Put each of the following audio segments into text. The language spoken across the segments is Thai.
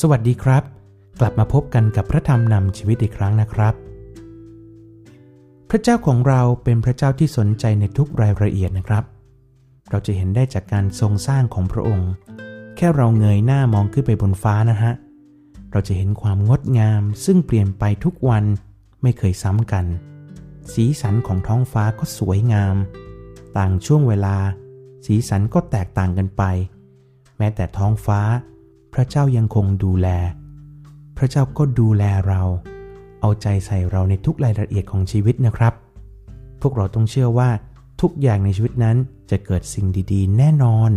สวัสดีครับ กลับมาพบกันกับพระธรรมนำชีวิตอีกครั้งนะครับ พระเจ้าของเราเป็นพระเจ้าที่สนใจในทุกรายละเอียดนะครับ เราจะเห็นได้จากการทรงสร้างของพระองค์ แค่เราเงยหน้ามองขึ้นไปบนฟ้านะฮะ เราจะเห็นความงดงามซึ่งเปลี่ยนไปทุกวันไม่เคยซ้ำกัน สีสันของท้องฟ้าก็สวยงาม ต่างช่วงเวลา สีสันก็แตกต่างกันไป แม้แต่ท้องฟ้า พระเจ้ายังคงดูแล พระเจ้าก็ดูแลเรา เอาใจใส่เราในทุกรายละเอียดของชีวิตนะครับ พวกเราต้องเชื่อว่าทุกอย่างในชีวิตนั้นจะเกิดสิ่งดีๆ แน่นอน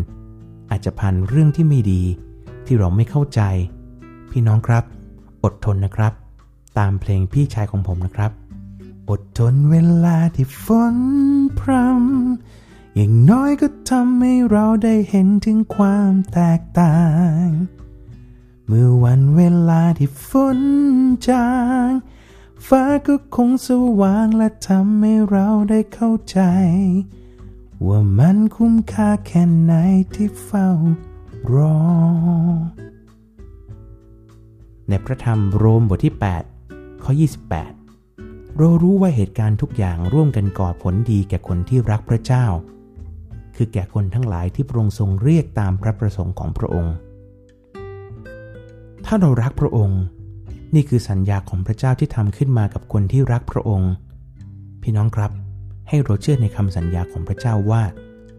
อาจจะผ่านเรื่องที่ไม่ดี ที่เราไม่เข้าใจ พี่น้องครับ อดทนนะครับ ตามเพลงพี่ชายของผมนะครับ อดทนเวลาที่ฝนพรำอย่างน้อยก็ทำให้เราได้เห็นถึงความแตกต่าง เมื่อวันเวลาที่ฝนจาง ฟ้าก็คงสว่างและทำให้เราได้เข้าใจ ว่ามันคุ้มค่าแค่ไหนที่เฝ้ารอ ในพระธรรมโรมบทที่ 8 ข้อ 28 เรารู้ว่าเหตุการณ์ทุกอย่างร่วมกันก่อผลดีแก่คนที่รักพระเจ้า คือแก่คนทั้งหลายที่พระองค์ทรงเรียกตามพระประสงค์ของพระองค์ ถ้าเรารักพระองค์ นี่คือสัญญาของพระเจ้าที่ทำขึ้นมากับคนที่รักพระองค์ พี่น้องครับ ให้เราเชื่อในคำสัญญาของพระเจ้าว่า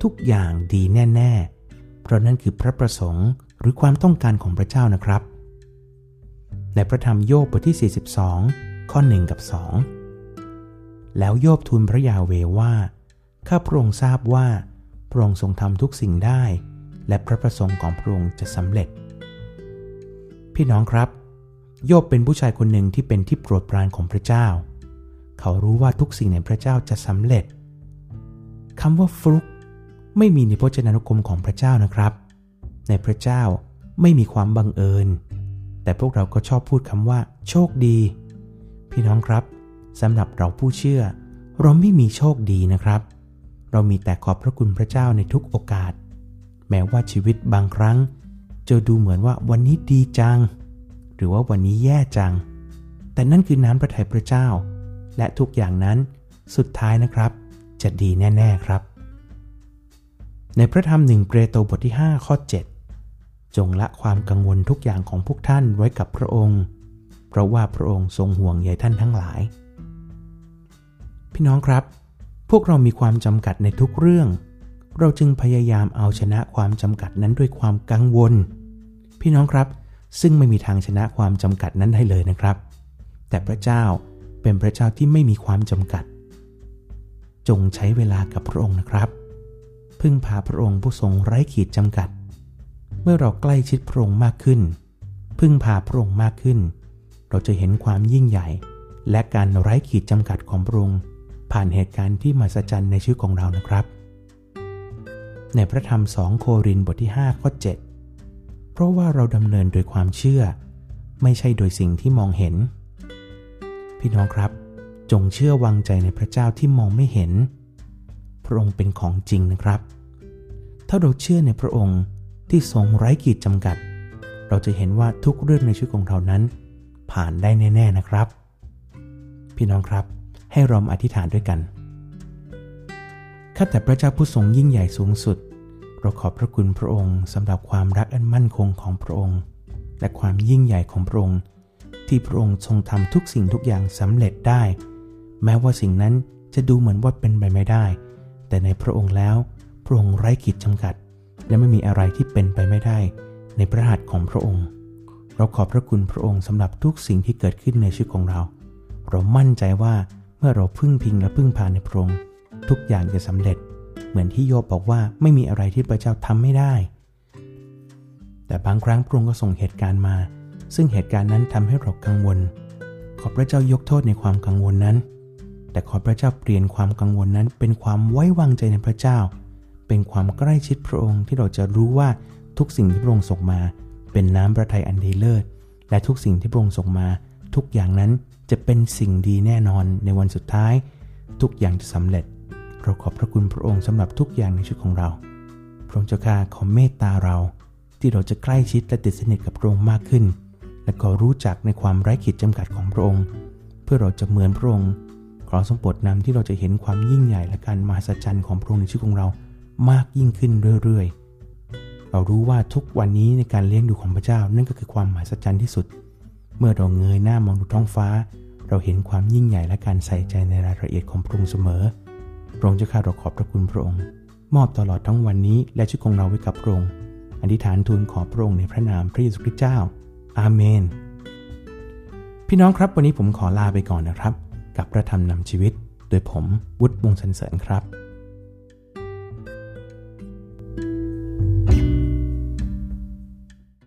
ทุกอย่างดีแน่ ๆ เพราะนั่นคือพระประสงค์หรือความต้องการของพระเจ้านะครับ ในพระธรรมโยบบทที่ 42 ข้อ 1 กับ 2 แล้วโยบทูลพระยาเวว่า ข้าพระองค์ทราบว่าพระองค์ทรงทำทุกสิ่งได้ และพระประสงค์ของพระองค์จะสำเร็จ พี่น้องครับ โยบเป็นผู้ชายคนหนึ่งที่เป็นที่โปรดปรานของพระเจ้า เขารู้ว่าทุกสิ่งในพระเจ้าจะสำเร็จคำว่าฟลุกไม่มีในพจนานุกรมของพระเจ้านะครับ ในพระเจ้าไม่มีความบังเอิญ แต่พวกเราก็ชอบพูดคำว่า โชคดี พี่น้องครับสำหรับเราผู้เชื่อ เราไม่มีโชคดีนะครับ เรามีแต่ขอบพระคุณพระเจ้าในทุกโอกาส แม้ว่าชีวิตบางครั้ง จะดูเหมือนว่าวันนี้ดีจัง หรือว่าวันนี้แย่จัง แต่นั่นคือน้ำพระทัยพระเจ้า และทุกอย่างนั้นสุดท้ายนะครับ จะดีแน่ ๆครับ ในพระธรรมหนึ่งเปรโตบทที่ 5 ข้อ 7 จงละความกังวลทุกอย่างของพวกท่านไว้กับพระองค์ เพราะว่าพระองค์ทรงห่วงใยท่านทั้งหลาย พี่น้องครับ พวกเรามีความจำกัดในทุกเรื่องเราจึงพยายามเอาชนะความจำกัดนั้นด้วยความกังวล พี่น้องครับ ซึ่งไม่มีทางชนะความจำกัดนั้นได้เลยนะครับ แต่พระเจ้าเป็นพระเจ้าที่ไม่มีความจำกัด จงใช้เวลากับพระองค์นะครับ พึ่งพาพระองค์ผู้ทรงไร้ขีดจำกัด เมื่อเราใกล้ชิดพระองค์มากขึ้น พึ่งพาพระองค์มากขึ้น เราจะเห็นความยิ่งใหญ่ และการไร้ขีดจำกัดของพระองค์ผ่านเหตุการณ์ที่มหัศจรรย์ในชีวิตของเรานะครับ ในพระธรรมสองโครินธ์บทที่ 5 ข้อ 7 เพราะว่าเราดำเนินโดยความเชื่อ ไม่ใช่โดยสิ่งที่มองเห็น พี่น้องครับ จงเชื่อวางใจในพระเจ้าที่มองไม่เห็น พระองค์เป็นของจริงนะครับ ถ้าเราเชื่อในพระองค์ที่ทรงไร้ขีดจำกัด เราจะเห็นว่าทุกเรื่องในชีวิตของเรานั้น ผ่านได้แน่ ๆนะครับ พี่น้องครับ ให้เราอธิษฐานด้วยกันข้าแต่พระเจ้าผู้ทรงยิ่งใหญ่สูงสุด เราขอบพระคุณพระองค์สำหรับความรักอันมั่นคงของพระองค์ และความยิ่งใหญ่ของพระองค์ ที่พระองค์ทรงทำทุกสิ่งทุกอย่างสำเร็จได้ แม้ว่าสิ่งนั้นจะดูเหมือนว่าเป็นไปไม่ได้ แต่ในพระองค์แล้ว พระองค์ไร้ขีดจำกัด และไม่มีอะไรที่เป็นไปไม่ได้ ในพระหัตถ์ของพระองค์ เราขอบพระคุณพระองค์สำหรับทุกสิ่งที่เกิดขึ้นในชีวิตของเรา เรามั่นใจว่าเมื่อเราพึ่งพิงและพึ่งพาในพระองค์ทุกอย่างจะสำเร็จ เหมือนที่โยบบอกว่าไม่มีอะไรที่พระเจ้าทำไม่ได้ แต่บางครั้งพระองค์ก็ส่งเหตุการณ์มา ซึ่งเหตุการณ์นั้นทำให้เรากังวล ขอพระเจ้ายกโทษในความกังวลนั้น แต่ขอพระเจ้าเปลี่ยนความกังวลนั้น เป็นความไว้วางใจในพระเจ้า เป็นความใกล้ชิดพระองค์ที่เราจะรู้ว่าทุกสิ่งที่พระองค์ส่งมา เป็นน้ำพระทัยอันดีเลิศและทุกสิ่งที่พระองค์ส่งมา ทุกอย่างนั้นจะเป็นสิ่งดีแน่นอนในวันสุดท้าย ทุกอย่างจะสำเร็จ เราขอบพระคุณพระองค์สำหรับทุกอย่างในชีวิตของเรา พระองค์เจ้าข้าขอเมตตาเรา ที่เราจะใกล้ชิดและติดสนิทกับพระองค์มากขึ้น และก็รู้จักในความไร้ขีดจำกัดของพระองค์ เพื่อเราจะเหมือนพระองค์ขอทรงโปรดนำที่เราจะเห็นความยิ่งใหญ่และการมหัศจรรย์ของพระองค์ในชีวิตของเรามากยิ่งขึ้นเรื่อยๆ เรารู้ว่าทุกวันนี้ในการเลี้ยงดูของพระเจ้านั่นก็คือความมหัศจรรย์ที่สุด เมื่อเราเงยหน้ามองดูท้องฟ้า เราเห็นความยิ่งใหญ่และการใส่ใจในรายละเอียดของพระองค์เสมอ พระองค์เจ้าข้าเราขอบพระคุณพระองค์ มอบตลอดทั้งวันนี้และชีวิตของเราไว้กับพระองค์ อธิษฐานทูลขอพระองค์ในพระนามพระเยซูคริสต์เจ้า อาเมน พี่น้องครับวันนี้ผมขอลาไปก่อนนะครับ กับพระธรรมนำชีวิต โดยผมวุฒิวงศ์สันเสริญครับ